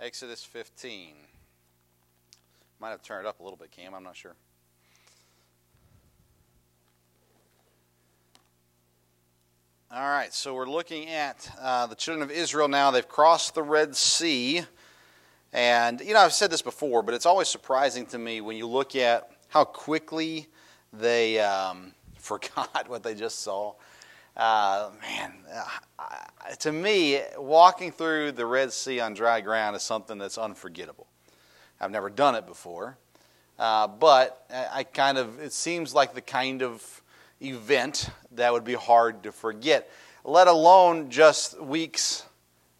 Exodus 15. Might have turned it up a little bit, Cam. I'm not sure. All right, so we're looking at uh, the children of Israel now. They've crossed the Red Sea. And, you know, I've said this before, but it's always surprising to me when you look at how quickly they um, forgot what they just saw. Uh, man, uh, to me, walking through the Red Sea on dry ground is something that's unforgettable. I've never done it before, uh, but I kind of, it seems like the kind of event that would be hard to forget, let alone just weeks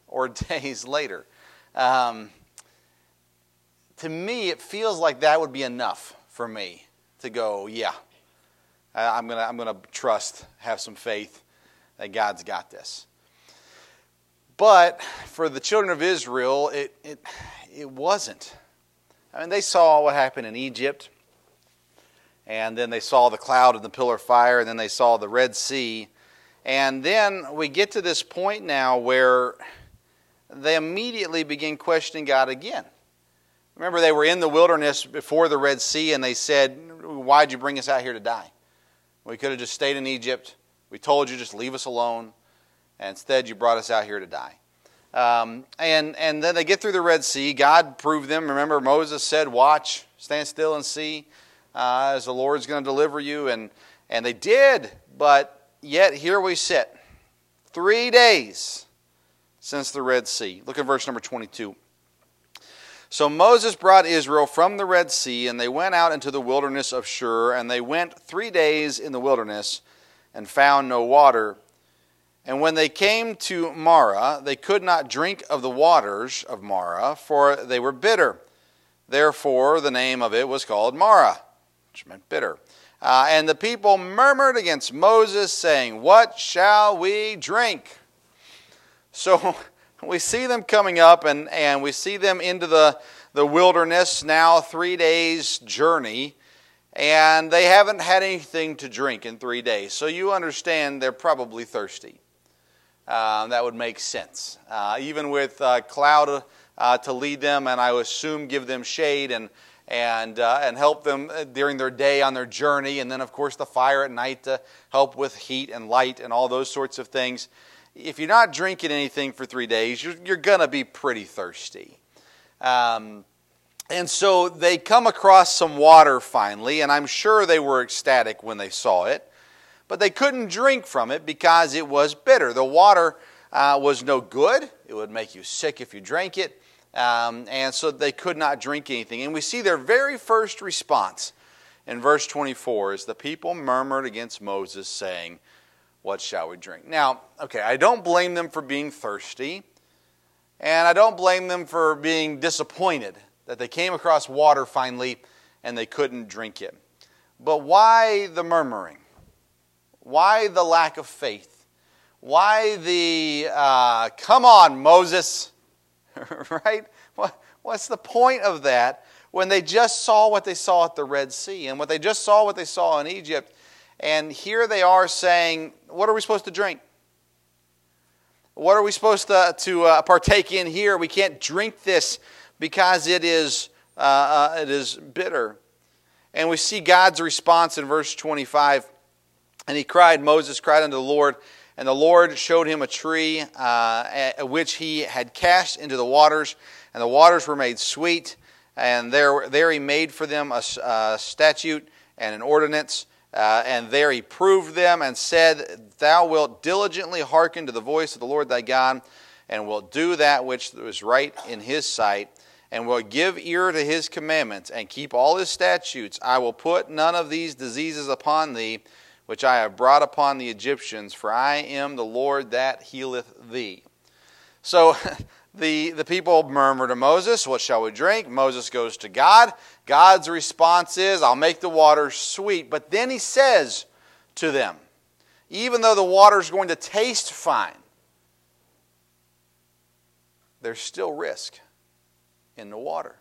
or days later. Um, to me, it feels like that would be enough for me to go, yeah, I'm going to I'm going to trust, have some faith that God's got this. But for the children of Israel, it, it, it wasn't. I mean, they saw what happened in Egypt, and then they saw the cloud and the pillar of fire, and then they saw the Red Sea. And then we get to this point now where they immediately begin questioning God again. Remember, they were in the wilderness before the Red Sea, and they said, Why'd you bring us out here to die? We could have just stayed in Egypt. We told you just leave us alone. And instead, you brought us out here to die. Um, and, and then they get through the Red Sea. God proved them. Remember, Moses said, Watch, stand still and see uh, as the Lord's going to deliver you. And, and they did, but yet here we sit. Three days since the Red Sea. Look at verse number 22. So Moses brought Israel from the Red Sea, and they went out into the wilderness of Shur, and they went three days in the wilderness and found no water. And when they came to Marah, they could not drink of the waters of Marah, for they were bitter. Therefore, the name of it was called Marah, which meant bitter. Uh, and the people murmured against Moses, saying, What shall we drink? So we see them coming up, and, and we see them into the, the wilderness now, three days' journey and they haven't had anything to drink in three days. So you understand they're probably thirsty. Uh, that would make sense. Uh, even with uh, cloud uh, to lead them, and I assume give them shade and and uh, and help them during their day on their journey, and then of course the fire at night to help with heat and light and all those sorts of things. If you're not drinking anything for three days, you're, you're going to be pretty thirsty. Um, and so they come across some water finally, and I'm sure they were ecstatic when they saw it. But they couldn't drink from it because it was bitter. The water uh, was no good, it would make you sick if you drank it. Um, and so they could not drink anything. And we see their very first response in verse 24 is the people murmured against Moses, saying, What shall we drink? Now, okay, I don't blame them for being thirsty, and I don't blame them for being disappointed that they came across water finally and they couldn't drink it. But why the murmuring? Why the lack of faith? Why the, uh, come on, Moses? right? What, what's the point of that when they just saw what they saw at the Red Sea and what they just saw what they saw in Egypt? And here they are saying, What are we supposed to drink? What are we supposed to, to uh, partake in here? We can't drink this because it is, uh, uh, it is bitter. And we see God's response in verse 25. And he cried, Moses cried unto the Lord, and the Lord showed him a tree uh, which he had cast into the waters, and the waters were made sweet. And there, there he made for them a, a statute and an ordinance. Uh, and there he proved them and said, Thou wilt diligently hearken to the voice of the Lord thy God, and wilt do that which is right in his sight and will give ear to his commandments and keep all his statutes, I will put none of these diseases upon thee, which I have brought upon the Egyptians, for I am the Lord that healeth thee. So the, the people murmur to Moses, What shall we drink? Moses goes to God. God's response is, I'll make the water sweet. But then he says to them, Even though the water is going to taste fine, there's still risk in the water.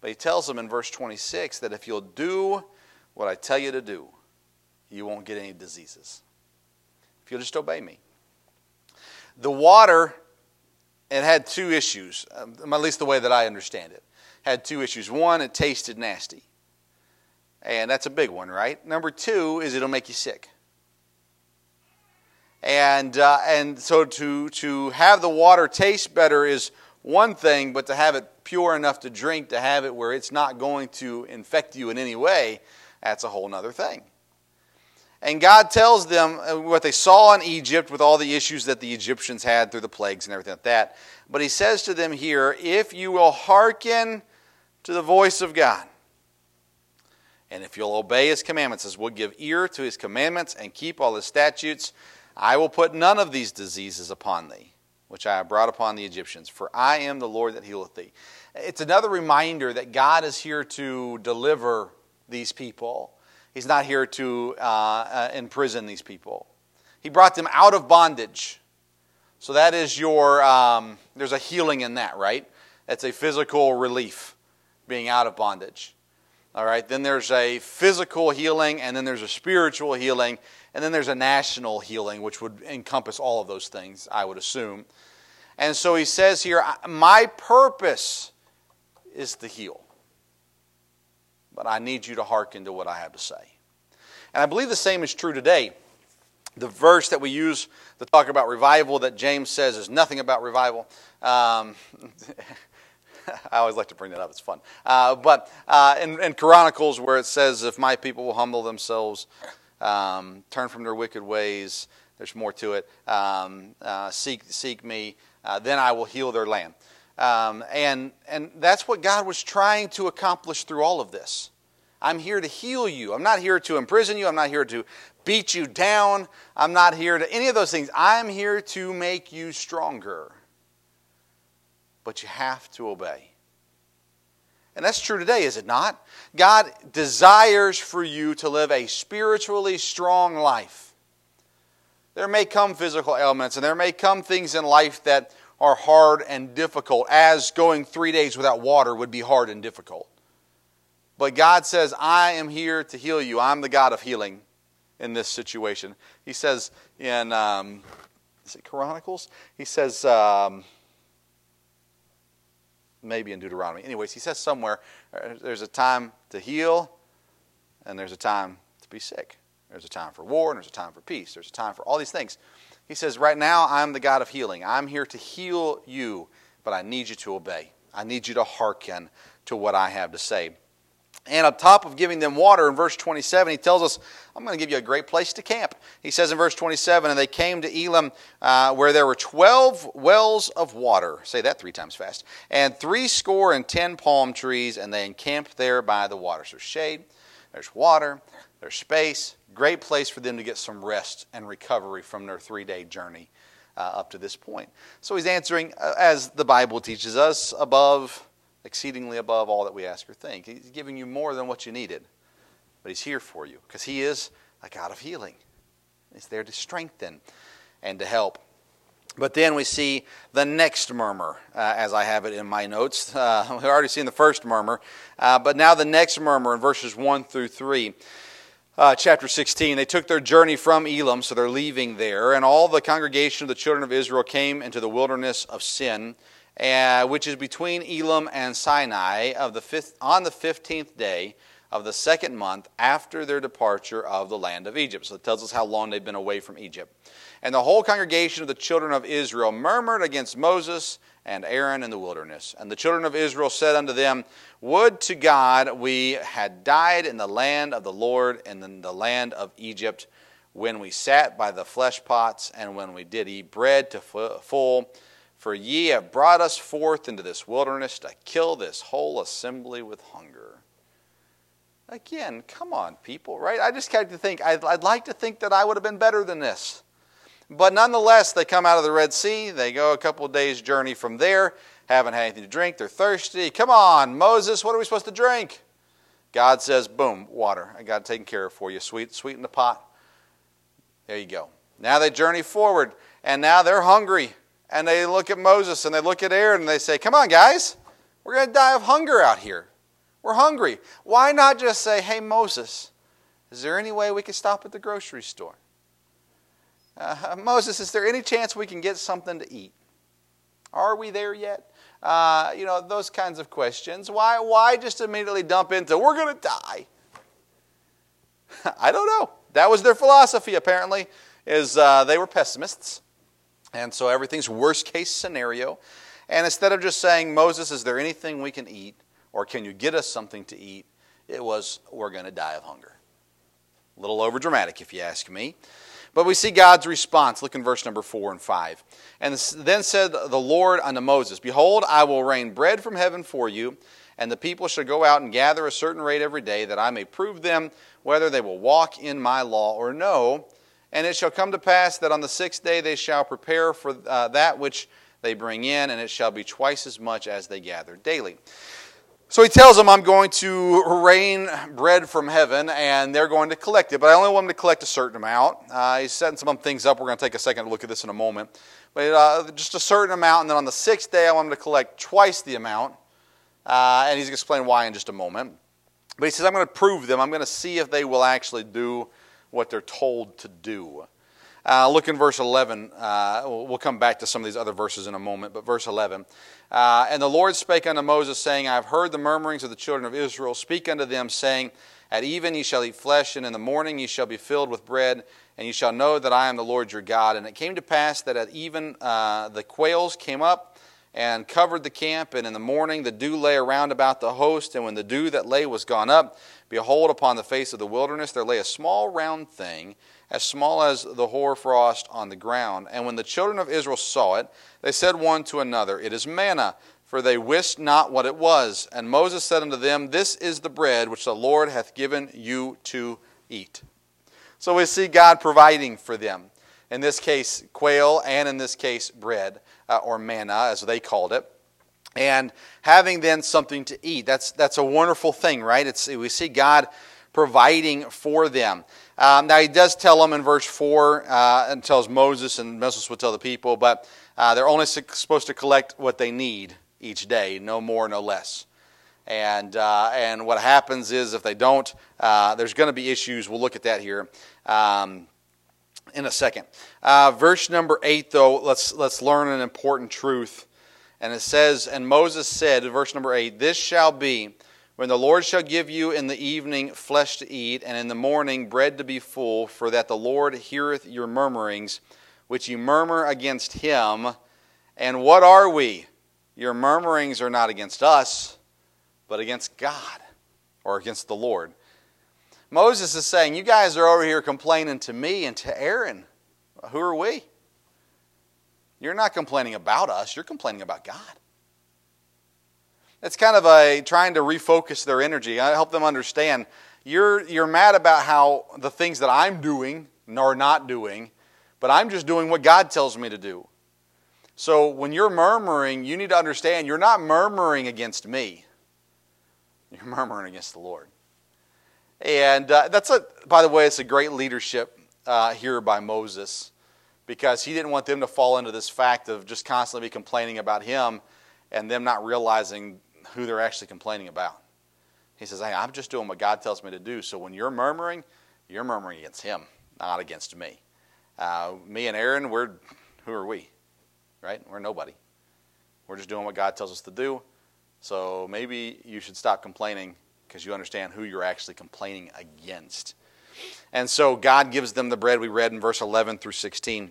But he tells them in verse 26 that if you'll do what I tell you to do, you won't get any diseases. If you'll just obey me. The water it had two issues, um, at least the way that I understand it. Had two issues. One, it tasted nasty. And that's a big one, right? Number two is it'll make you sick. And, uh, and so to, to have the water taste better is one thing, but to have it pure enough to drink, to have it where it's not going to infect you in any way, that's a whole other thing. And God tells them uh, what they saw in Egypt with all the issues that the Egyptians had through the plagues and everything like that. But He says to them here, if you will hearken to the voice of God, and if you'll obey His commandments, as will give ear to His commandments and keep all His statutes, I will put none of these diseases upon thee, which I have brought upon the Egyptians, for I am the Lord that healeth thee. It's another reminder that God is here to deliver these people He's not here to uh, uh, imprison these people. He brought them out of bondage. So that is your, um, there's a healing in that, right? That's a physical relief, being out of bondage. All right, then there's a physical healing, and then there's a spiritual healing, and then there's a national healing, which would encompass all of those things, I would assume. And so he says here, My purpose is to heal but I need you to hearken to what I have to say. And I believe the same is true today. The verse that we use to talk about revival that James says is nothing about revival. Um, I always like to bring that up, it's fun. Uh, but uh, in, in, Chronicles, where it says, If my people will humble themselves, um, turn from their wicked ways, there's more to it, um, uh, seek, seek me, uh, then I will heal their land. Um, and, and that's what God was trying to accomplish through all of this. I'm here to heal you. I'm not here to imprison you. I'm not here to beat you down. I'm not here to any of those things. I'm here to make you stronger. But you have to obey. And that's true today, is it not? God desires for you to live a spiritually strong life. There may come physical ailments, and there may come things in life that are hard and difficult, as going three days without water would be hard and difficult. But God says, I am here to heal you. I'm the God of healing in this situation. He says in, um, is it Chronicles? He says, um, maybe in Deuteronomy. Anyways, he says somewhere uh, there's a time to heal and there's a time to be sick. There's a time for war and there's a time for peace. There's a time for all these things. He says, Right now, I'm the God of healing. I'm here to heal you, but I need you to obey. I need you to hearken to what I have to say. And on top of giving them water, in verse 27, he tells us, I'm going to give you a great place to camp. He says in verse 27, And they came to Elim uh, where there were 12 wells of water. Say that three times fast. And three score and ten palm trees, and they encamped there by the waters. There's shade, there's water, there's space, Great place for them to get some rest and recovery from their three day journey uh, up to this point. So he's answering, uh, as the Bible teaches us, above, exceedingly above all that we ask or think. He's giving you more than what you needed, but he's here for you because he is a God of healing. He's there to strengthen and to help. But then we see the next murmur, uh, as I have it in my notes. Uh, we've already seen the first murmur, uh, but now the next murmur in verses 1 through 3 uh, chapter 16, they took their journey from Elim, so they're leaving there, and all the congregation of the children of Israel came into the wilderness of Sin, uh, which is between Elim and Sinai, of the fifth, on the 15th day of the second month after their departure of the land of Egypt. So it tells us how long they've been away from Egypt. And the whole congregation of the children of Israel murmured against Moses and Aaron in the wilderness. And the children of Israel said unto them, Would to God we had died in the land of the Lord and in the land of Egypt, when we sat by the flesh pots and when we did eat bread to full. For ye have brought us forth into this wilderness to kill this whole assembly with hunger. Again, come on, people, right? I just had to think, I'd, I'd like to think that I would have been better than this. But nonetheless, they come out of the Red Sea. They go a couple of days' journey from there, haven't had anything to drink. They're thirsty. Come on, Moses, what are we supposed to drink? God says, boom, water. I got it taken care of for you. Sweet, sweeten the pot. There you go. Now they journey forward, and now they're hungry. And they look at Moses and they look at Aaron and they say, Come on, guys, we're going to die of hunger out here. We're hungry. Why not just say, Hey, Moses, is there any way we could stop at the grocery store? Uh, Moses, is there any chance we can get something to eat? Are we there yet? Uh, you know, those kinds of questions. Why, why just immediately dump into, we're going to die? I don't know. That was their philosophy, apparently, is uh, they were pessimists. And so everything's worst case scenario. And instead of just saying, Moses, is there anything we can eat? Or can you get us something to eat? It was, we're going to die of hunger. A little overdramatic, if you ask me. But we see God's response. Look in verse number 4 and 5. And then said the Lord unto Moses, Behold, I will rain bread from heaven for you, and the people shall go out and gather a certain rate every day, that I may prove them whether they will walk in my law or no. And it shall come to pass that on the sixth day they shall prepare for uh, that which they bring in, and it shall be twice as much as they gather daily. So he tells them, I'm going to rain bread from heaven, and they're going to collect it. But I only want them to collect a certain amount. Uh, he's setting some things up. We're going to take a second to look at this in a moment. But uh, just a certain amount, and then on the sixth day, I want them to collect twice the amount. Uh, and he's going to explain why in just a moment. But he says, I'm going to prove them. I'm going to see if they will actually do what they're told to do. Uh, look in verse 11. Uh, we'll come back to some of these other verses in a moment, but verse 11. Uh, and the Lord spake unto Moses, saying, I have heard the murmurings of the children of Israel. Speak unto them, saying, At even ye shall eat flesh, and in the morning ye shall be filled with bread, and ye shall know that I am the Lord your God. And it came to pass that at even uh, the quails came up and covered the camp, and in the morning the dew lay around about the host. And when the dew that lay was gone up, behold, upon the face of the wilderness there lay a small round thing as small as the hoarfrost on the ground. And when the children of Israel saw it, they said one to another, It is manna, for they wist not what it was. And Moses said unto them, This is the bread which the Lord hath given you to eat. So we see God providing for them. In this case, quail, and in this case, bread, uh, or manna, as they called it and having then something to eat. That's, that's a wonderful thing, right? It's, we see God providing for them. Um, now, he does tell them in verse 4, uh, and tells Moses, and Moses will tell the people, but uh, they're only supposed to collect what they need each day, no more, no less. And, uh, and what happens is if they don't, uh, there's going to be issues. We'll look at that here um, in a second. Uh, verse number 8, though, let's, let's learn an important truth. And it says, And Moses said, verse number 8, This shall be when the Lord shall give you in the evening flesh to eat, and in the morning bread to be full, for that the Lord heareth your murmurings, which you murmur against him. And what are we? Your murmurings are not against us, but against God, or against the Lord. Moses is saying, You guys are over here complaining to me and to Aaron. Who are we? You're not complaining about us, you're complaining about God. It's kind of a trying to refocus their energy. I help them understand you're, you're mad about how the things that I'm doing are not doing, but I'm just doing what God tells me to do. So when you're murmuring, you need to understand you're not murmuring against me. You're murmuring against the Lord. And uh, that's a, by the way, it's a great leadership uh, here by Moses because he didn't want them to fall into this fact of just constantly complaining about him and them not realizing who they're actually complaining about. He says, Hey, I'm just doing what God tells me to do. So when you're murmuring, you're murmuring against Him, not against me. Uh, me and Aaron, we're, who are we? Right? We're nobody. We're just doing what God tells us to do. So maybe you should stop complaining because you understand who you're actually complaining against. And so God gives them the bread we read in verse 11 through 16.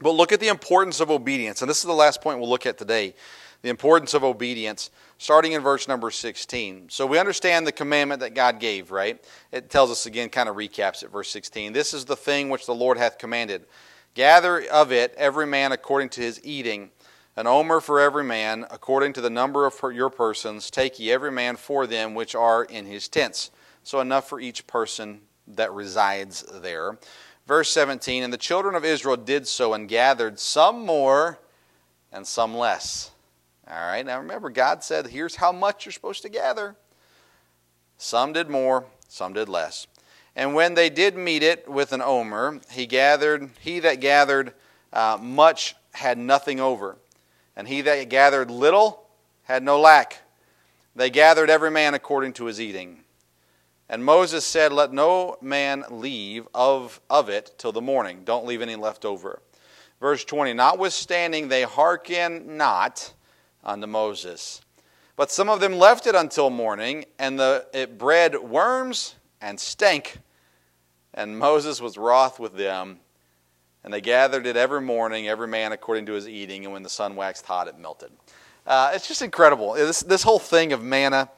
But look at the importance of obedience. And this is the last point we'll look at today the importance of obedience, starting in verse number 16. So we understand the commandment that God gave, right? It tells us again, kind of recaps it, verse 16. This is the thing which the Lord hath commanded. Gather of it every man according to his eating, an omer for every man, according to the number of your persons. Take ye every man for them which are in his tents. So enough for each person that resides there. Verse 17 And the children of Israel did so and gathered some more and some less. All right, now remember, God said, here's how much you're supposed to gather. Some did more, some did less. And when they did meet it with an omer, he gathered, he that gathered uh, much had nothing over, and he that gathered little had no lack. They gathered every man according to his eating. And Moses said, Let no man leave of, of it till the morning. Don't leave any left over. Verse 20 Notwithstanding, they hearken not unto Moses. But some of them left it until morning, and the, it bred worms and stank. And Moses was wroth with them. And they gathered it every morning, every man according to his eating, and when the sun waxed hot, it melted. Uh, it's just incredible. This, this whole thing of manna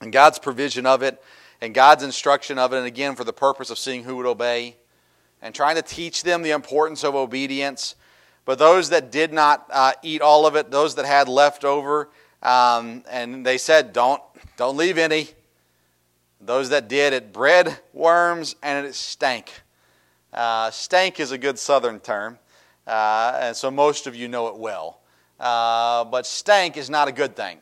and God's provision of it and God's instruction of it, and again, for the purpose of seeing who would obey and trying to teach them the importance of obedience. But those that did not uh, eat all of it, those that had left over, um, and they said, "Don't, don't leave any." Those that did, it bred worms and it stank. Uh, stank is a good Southern term, uh, and so most of you know it well. Uh, but stank is not a good thing.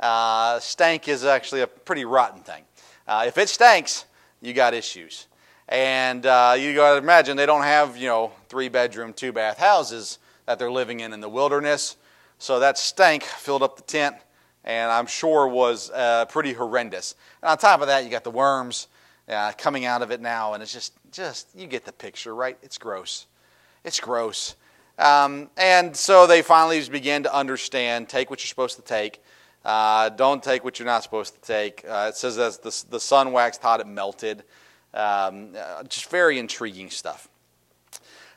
Uh, stank is actually a pretty rotten thing. Uh, if it stinks, you got issues. And uh, you got to imagine they don't have, you know, three bedroom, two bath houses that they're living in in the wilderness. So that stank filled up the tent, and I'm sure was pretty horrendous. And on top of that, you got the worms uh, coming out of it now, and it's just, just you get the picture, right? It's gross. It's gross. Um, and so they finally just began to understand: take what you're supposed to take. Uh, don't take what you're not supposed to take. Uh, it says as the, the sun waxed hot, it melted. Um, uh, just very intriguing stuff.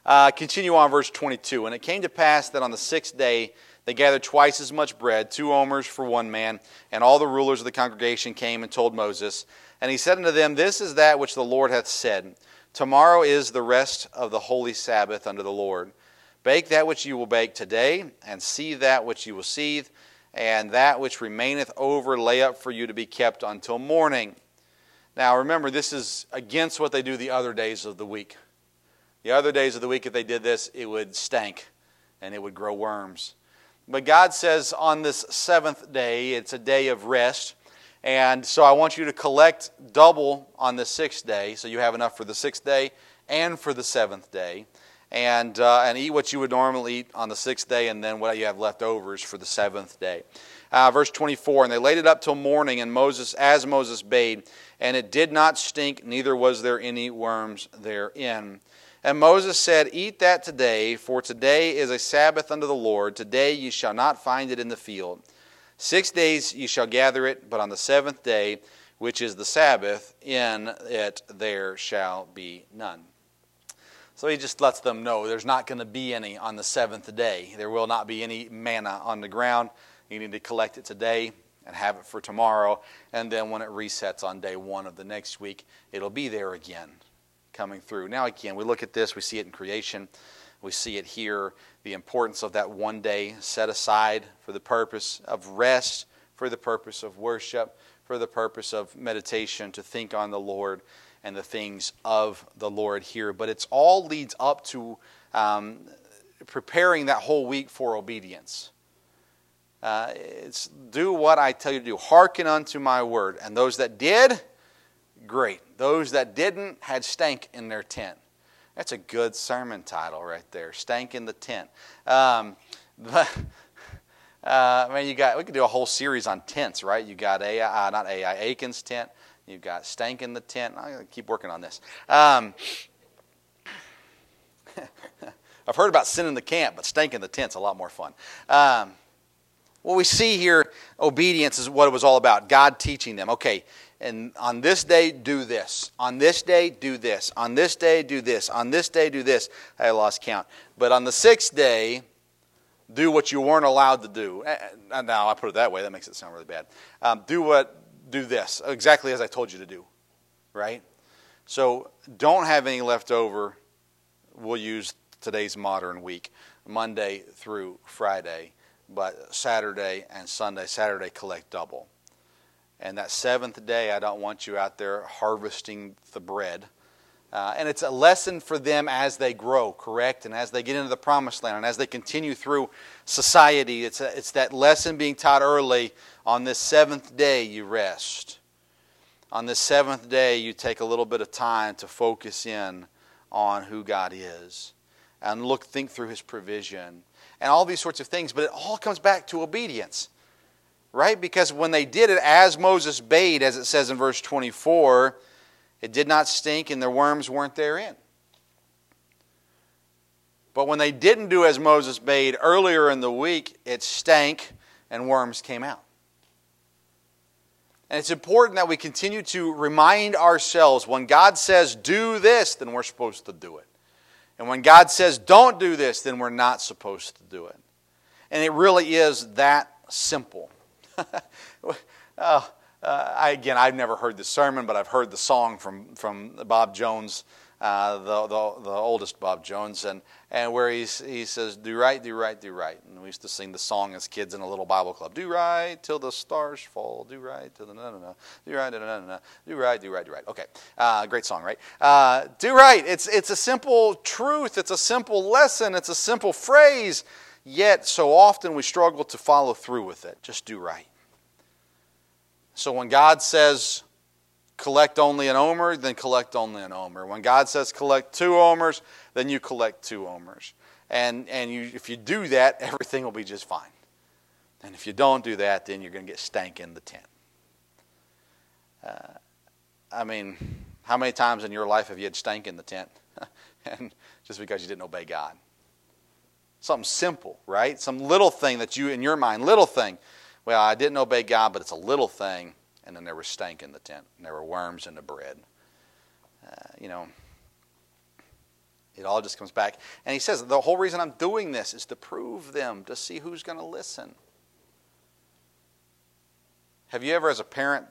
Uh, continue on, verse 22. And it came to pass that on the sixth day they gathered twice as much bread, two omers for one man, and all the rulers of the congregation came and told Moses. And he said unto them, This is that which the Lord hath said. Tomorrow is the rest of the holy Sabbath unto the Lord. Bake that which you will bake today, and seethe that which you will seethe, and that which remaineth over lay up for you to be kept until morning. Now remember, this is against what they do the other days of the week. The other days of the week, if they did this, it would stank and it would grow worms. But God says on this seventh day, it's a day of rest. And so I want you to collect double on the sixth day, so you have enough for the sixth day and for the seventh day. And, uh, and eat what you would normally eat on the sixth day, and then what you have left over is for the seventh day. Uh, verse 24 And they laid it up till morning, and Moses, as Moses bade, and it did not stink, neither was there any worms therein. And Moses said, Eat that today, for today is a Sabbath unto the Lord. Today ye shall not find it in the field. Six days ye shall gather it, but on the seventh day, which is the Sabbath, in it there shall be none. So he just lets them know there's not going to be any on the seventh day. There will not be any manna on the ground. You need to collect it today and have it for tomorrow. And then when it resets on day one of the next week, it'll be there again coming through. Now, again, we look at this, we see it in creation, we see it here the importance of that one day set aside for the purpose of rest, for the purpose of worship, for the purpose of meditation, to think on the Lord and the things of the Lord here. But it's all leads up to um, preparing that whole week for obedience. Uh, it's do what I tell you to do. Hearken unto my word. And those that did, great. Those that didn't had stank in their tent. That's a good sermon title right there. Stank in the tent. Um, but, uh, I mean, you got we could do a whole series on tents, right? You got AI, uh, not AI, Achan's tent. You've got stank in the tent. I'm gonna keep working on this. Um, I've heard about sin in the camp, but stank in the tent's a lot more fun. Um, what we see here, obedience is what it was all about. God teaching them. Okay, and on this day do this. On this day do this. On this day do this. On this day do this. I lost count. But on the sixth day do what you weren't allowed to do. Eh, eh, now i put it that way. That makes it sound really bad. Um, do what do this exactly as i told you to do right? So don't have any left over. We'll use today's modern week monday through friday but saturday and sunday saturday collect double and that seventh day, I don't want you out there harvesting the bread. Uh, and it's a lesson for them as they grow, correct? And as they get into the promised land and as they continue through society, it's, a, it's that lesson being taught early. On this seventh day, you rest. On this seventh day, you take a little bit of time to focus in on who God is and look, think through His provision and all these sorts of things. But it all comes back to obedience right? Because when they did it as Moses bade, as it says in verse 24, it did not stink and the worms weren't therein. But when they didn't do as Moses bade earlier in the week, it stank and worms came out. And it's important that we continue to remind ourselves when God says, do this, then we're supposed to do it. And when God says, don't do this, then we're not supposed to do it. And it really is that simple. uh, uh, I, again, I've never heard the sermon, but I've heard the song from, from Bob Jones uh, the, the, the, oldest Bob Jones, and, and where he's, he says, Do right, do right, do right. And we used to sing the song as kids in a little Bible club Do right till the stars fall, do right till the no, no, no, do right, no, no, no, do right, do right, do right. Okay, uh, great song, right? Uh, do right. It's, it's a simple truth, it's a simple lesson, it's a simple phrase, yet so often we struggle to follow through with it. Just do right. So when God says, collect only an omer, then collect only an omer. When God says collect two omers, then you collect two omers. And, and you, if you do that, everything will be just fine. And if you don't do that, then you're going to get stank in the tent. Uh, I mean, how many times in your life have you had stank in the tent? and just because you didn't obey God. Something simple, right? Some little thing that you, in your mind, little thing. Well, I didn't obey God, but it's a little thing and then there was stank in the tent, and there were worms in the bread. Uh, you know, it all just comes back. And he says, The whole reason I'm doing this is to prove them, to see who's going to listen. Have you ever, as a parent,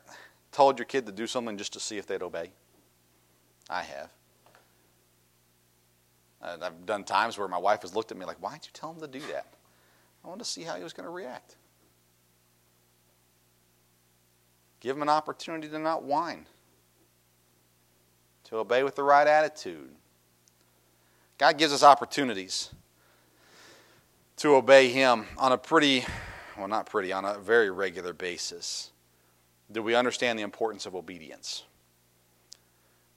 told your kid to do something just to see if they'd obey? I have. And I've done times where my wife has looked at me like, Why'd you tell him to do that? I wanted to see how he was going to react. Give him an opportunity to not whine, to obey with the right attitude. God gives us opportunities to obey Him on a pretty, well, not pretty, on a very regular basis. Do we understand the importance of obedience?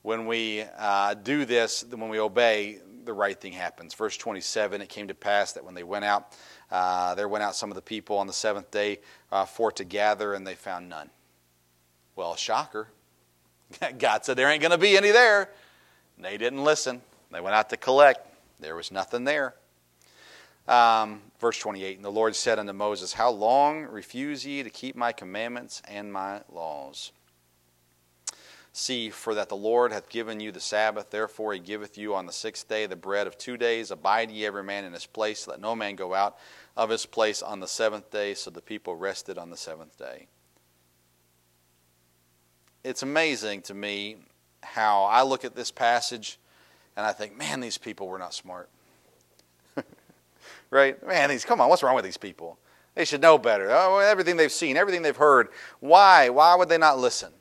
When we uh, do this, when we obey, the right thing happens. Verse 27 it came to pass that when they went out, uh, there went out some of the people on the seventh day uh, for to gather, and they found none. Well, shocker. God said there ain't going to be any there. And they didn't listen. They went out to collect. There was nothing there. Um, verse 28 And the Lord said unto Moses, How long refuse ye to keep my commandments and my laws? See, for that the Lord hath given you the Sabbath, therefore he giveth you on the sixth day the bread of two days. Abide ye every man in his place, let no man go out of his place on the seventh day. So the people rested on the seventh day it's amazing to me how I look at this passage and I think, man, these people were not smart. right? Man, these come on, what's wrong with these people? They should know better. Oh, everything they've seen, everything they've heard. Why? Why would they not listen?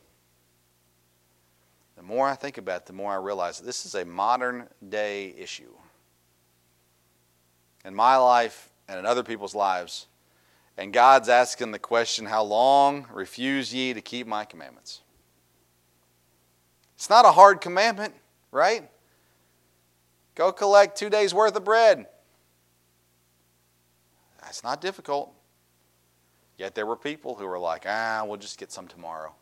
More I think about it, the more I realize this is a modern day issue. In my life and in other people's lives, and God's asking the question, How long refuse ye to keep my commandments? It's not a hard commandment, right? Go collect two days' worth of bread. That's not difficult. Yet there were people who were like, ah, we'll just get some tomorrow.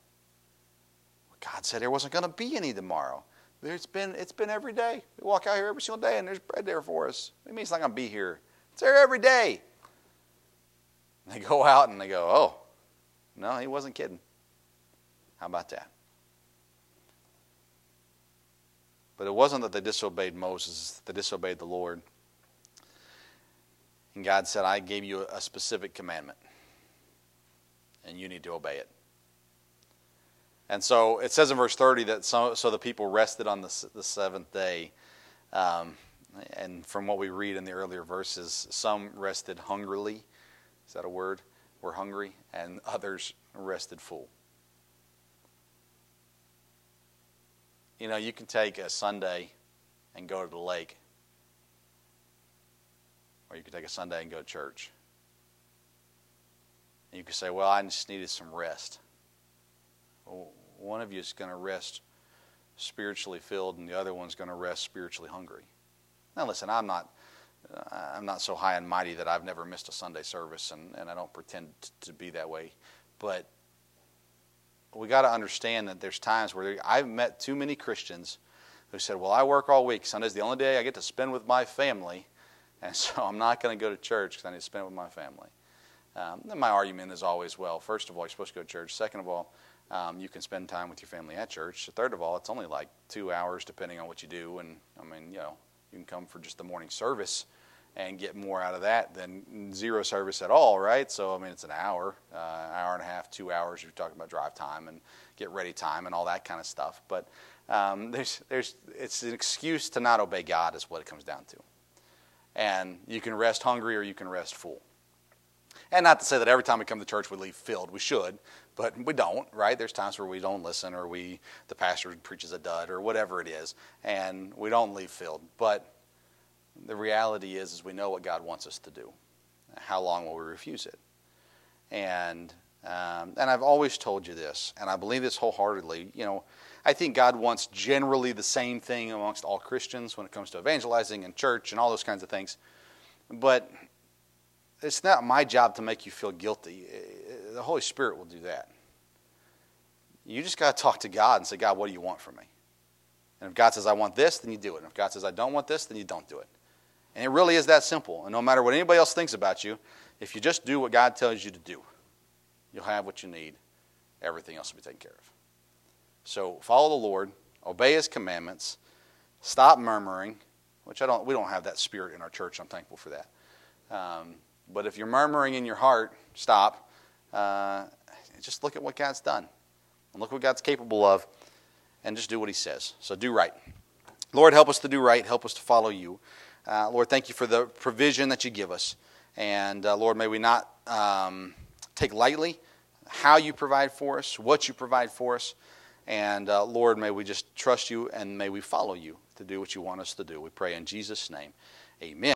God said there wasn't going to be any tomorrow. It's been, it's been every day. We walk out here every single day and there's bread there for us. It means it's not going to be here. It's there every day. And they go out and they go, oh, no, he wasn't kidding. How about that? But it wasn't that they disobeyed Moses, they disobeyed the Lord. And God said, I gave you a specific commandment, and you need to obey it. And so it says in verse 30 that so, so the people rested on the, the seventh day. Um, and from what we read in the earlier verses, some rested hungrily. Is that a word? Were hungry, and others rested full. You know, you can take a Sunday and go to the lake, or you can take a Sunday and go to church. And you can say, Well, I just needed some rest. One of you is going to rest spiritually filled, and the other one's going to rest spiritually hungry. Now, listen, I'm not. I'm not so high and mighty that I've never missed a Sunday service, and, and I don't pretend to be that way. But we got to understand that there's times where I've met too many Christians who said, Well, I work all week. Sunday's the only day I get to spend with my family. And so I'm not going to go to church because I need to spend it with my family. Um, my argument is always, well, first of all, you're supposed to go to church. Second of all, um, you can spend time with your family at church. Third of all, it's only like two hours depending on what you do. And I mean, you know, you can come for just the morning service and get more out of that than zero service at all, right? So, I mean, it's an hour, uh, hour and a half, two hours. You're talking about drive time and get ready time and all that kind of stuff. But um, there's, there's, it's an excuse to not obey God, is what it comes down to. And you can rest hungry or you can rest full. And not to say that every time we come to church we leave filled. We should, but we don't, right? There's times where we don't listen or we the pastor preaches a dud or whatever it is, and we don't leave filled. But the reality is, is we know what God wants us to do. How long will we refuse it? And um, and I've always told you this, and I believe this wholeheartedly. You know, I think God wants generally the same thing amongst all Christians when it comes to evangelizing and church and all those kinds of things. But it's not my job to make you feel guilty. The Holy Spirit will do that. You just got to talk to God and say, God, what do you want from me? And if God says, I want this, then you do it. And if God says, I don't want this, then you don't do it. And it really is that simple. And no matter what anybody else thinks about you, if you just do what God tells you to do, you'll have what you need. Everything else will be taken care of. So follow the Lord, obey His commandments, stop murmuring, which I don't. We don't have that spirit in our church. I'm thankful for that. Um, but if you're murmuring in your heart, stop. Uh, just look at what God's done, and look what God's capable of, and just do what He says. So do right. Lord, help us to do right. Help us to follow You. Uh, Lord, thank You for the provision that You give us, and uh, Lord, may we not um, take lightly how You provide for us, what You provide for us. And uh, Lord, may we just trust you and may we follow you to do what you want us to do. We pray in Jesus' name. Amen.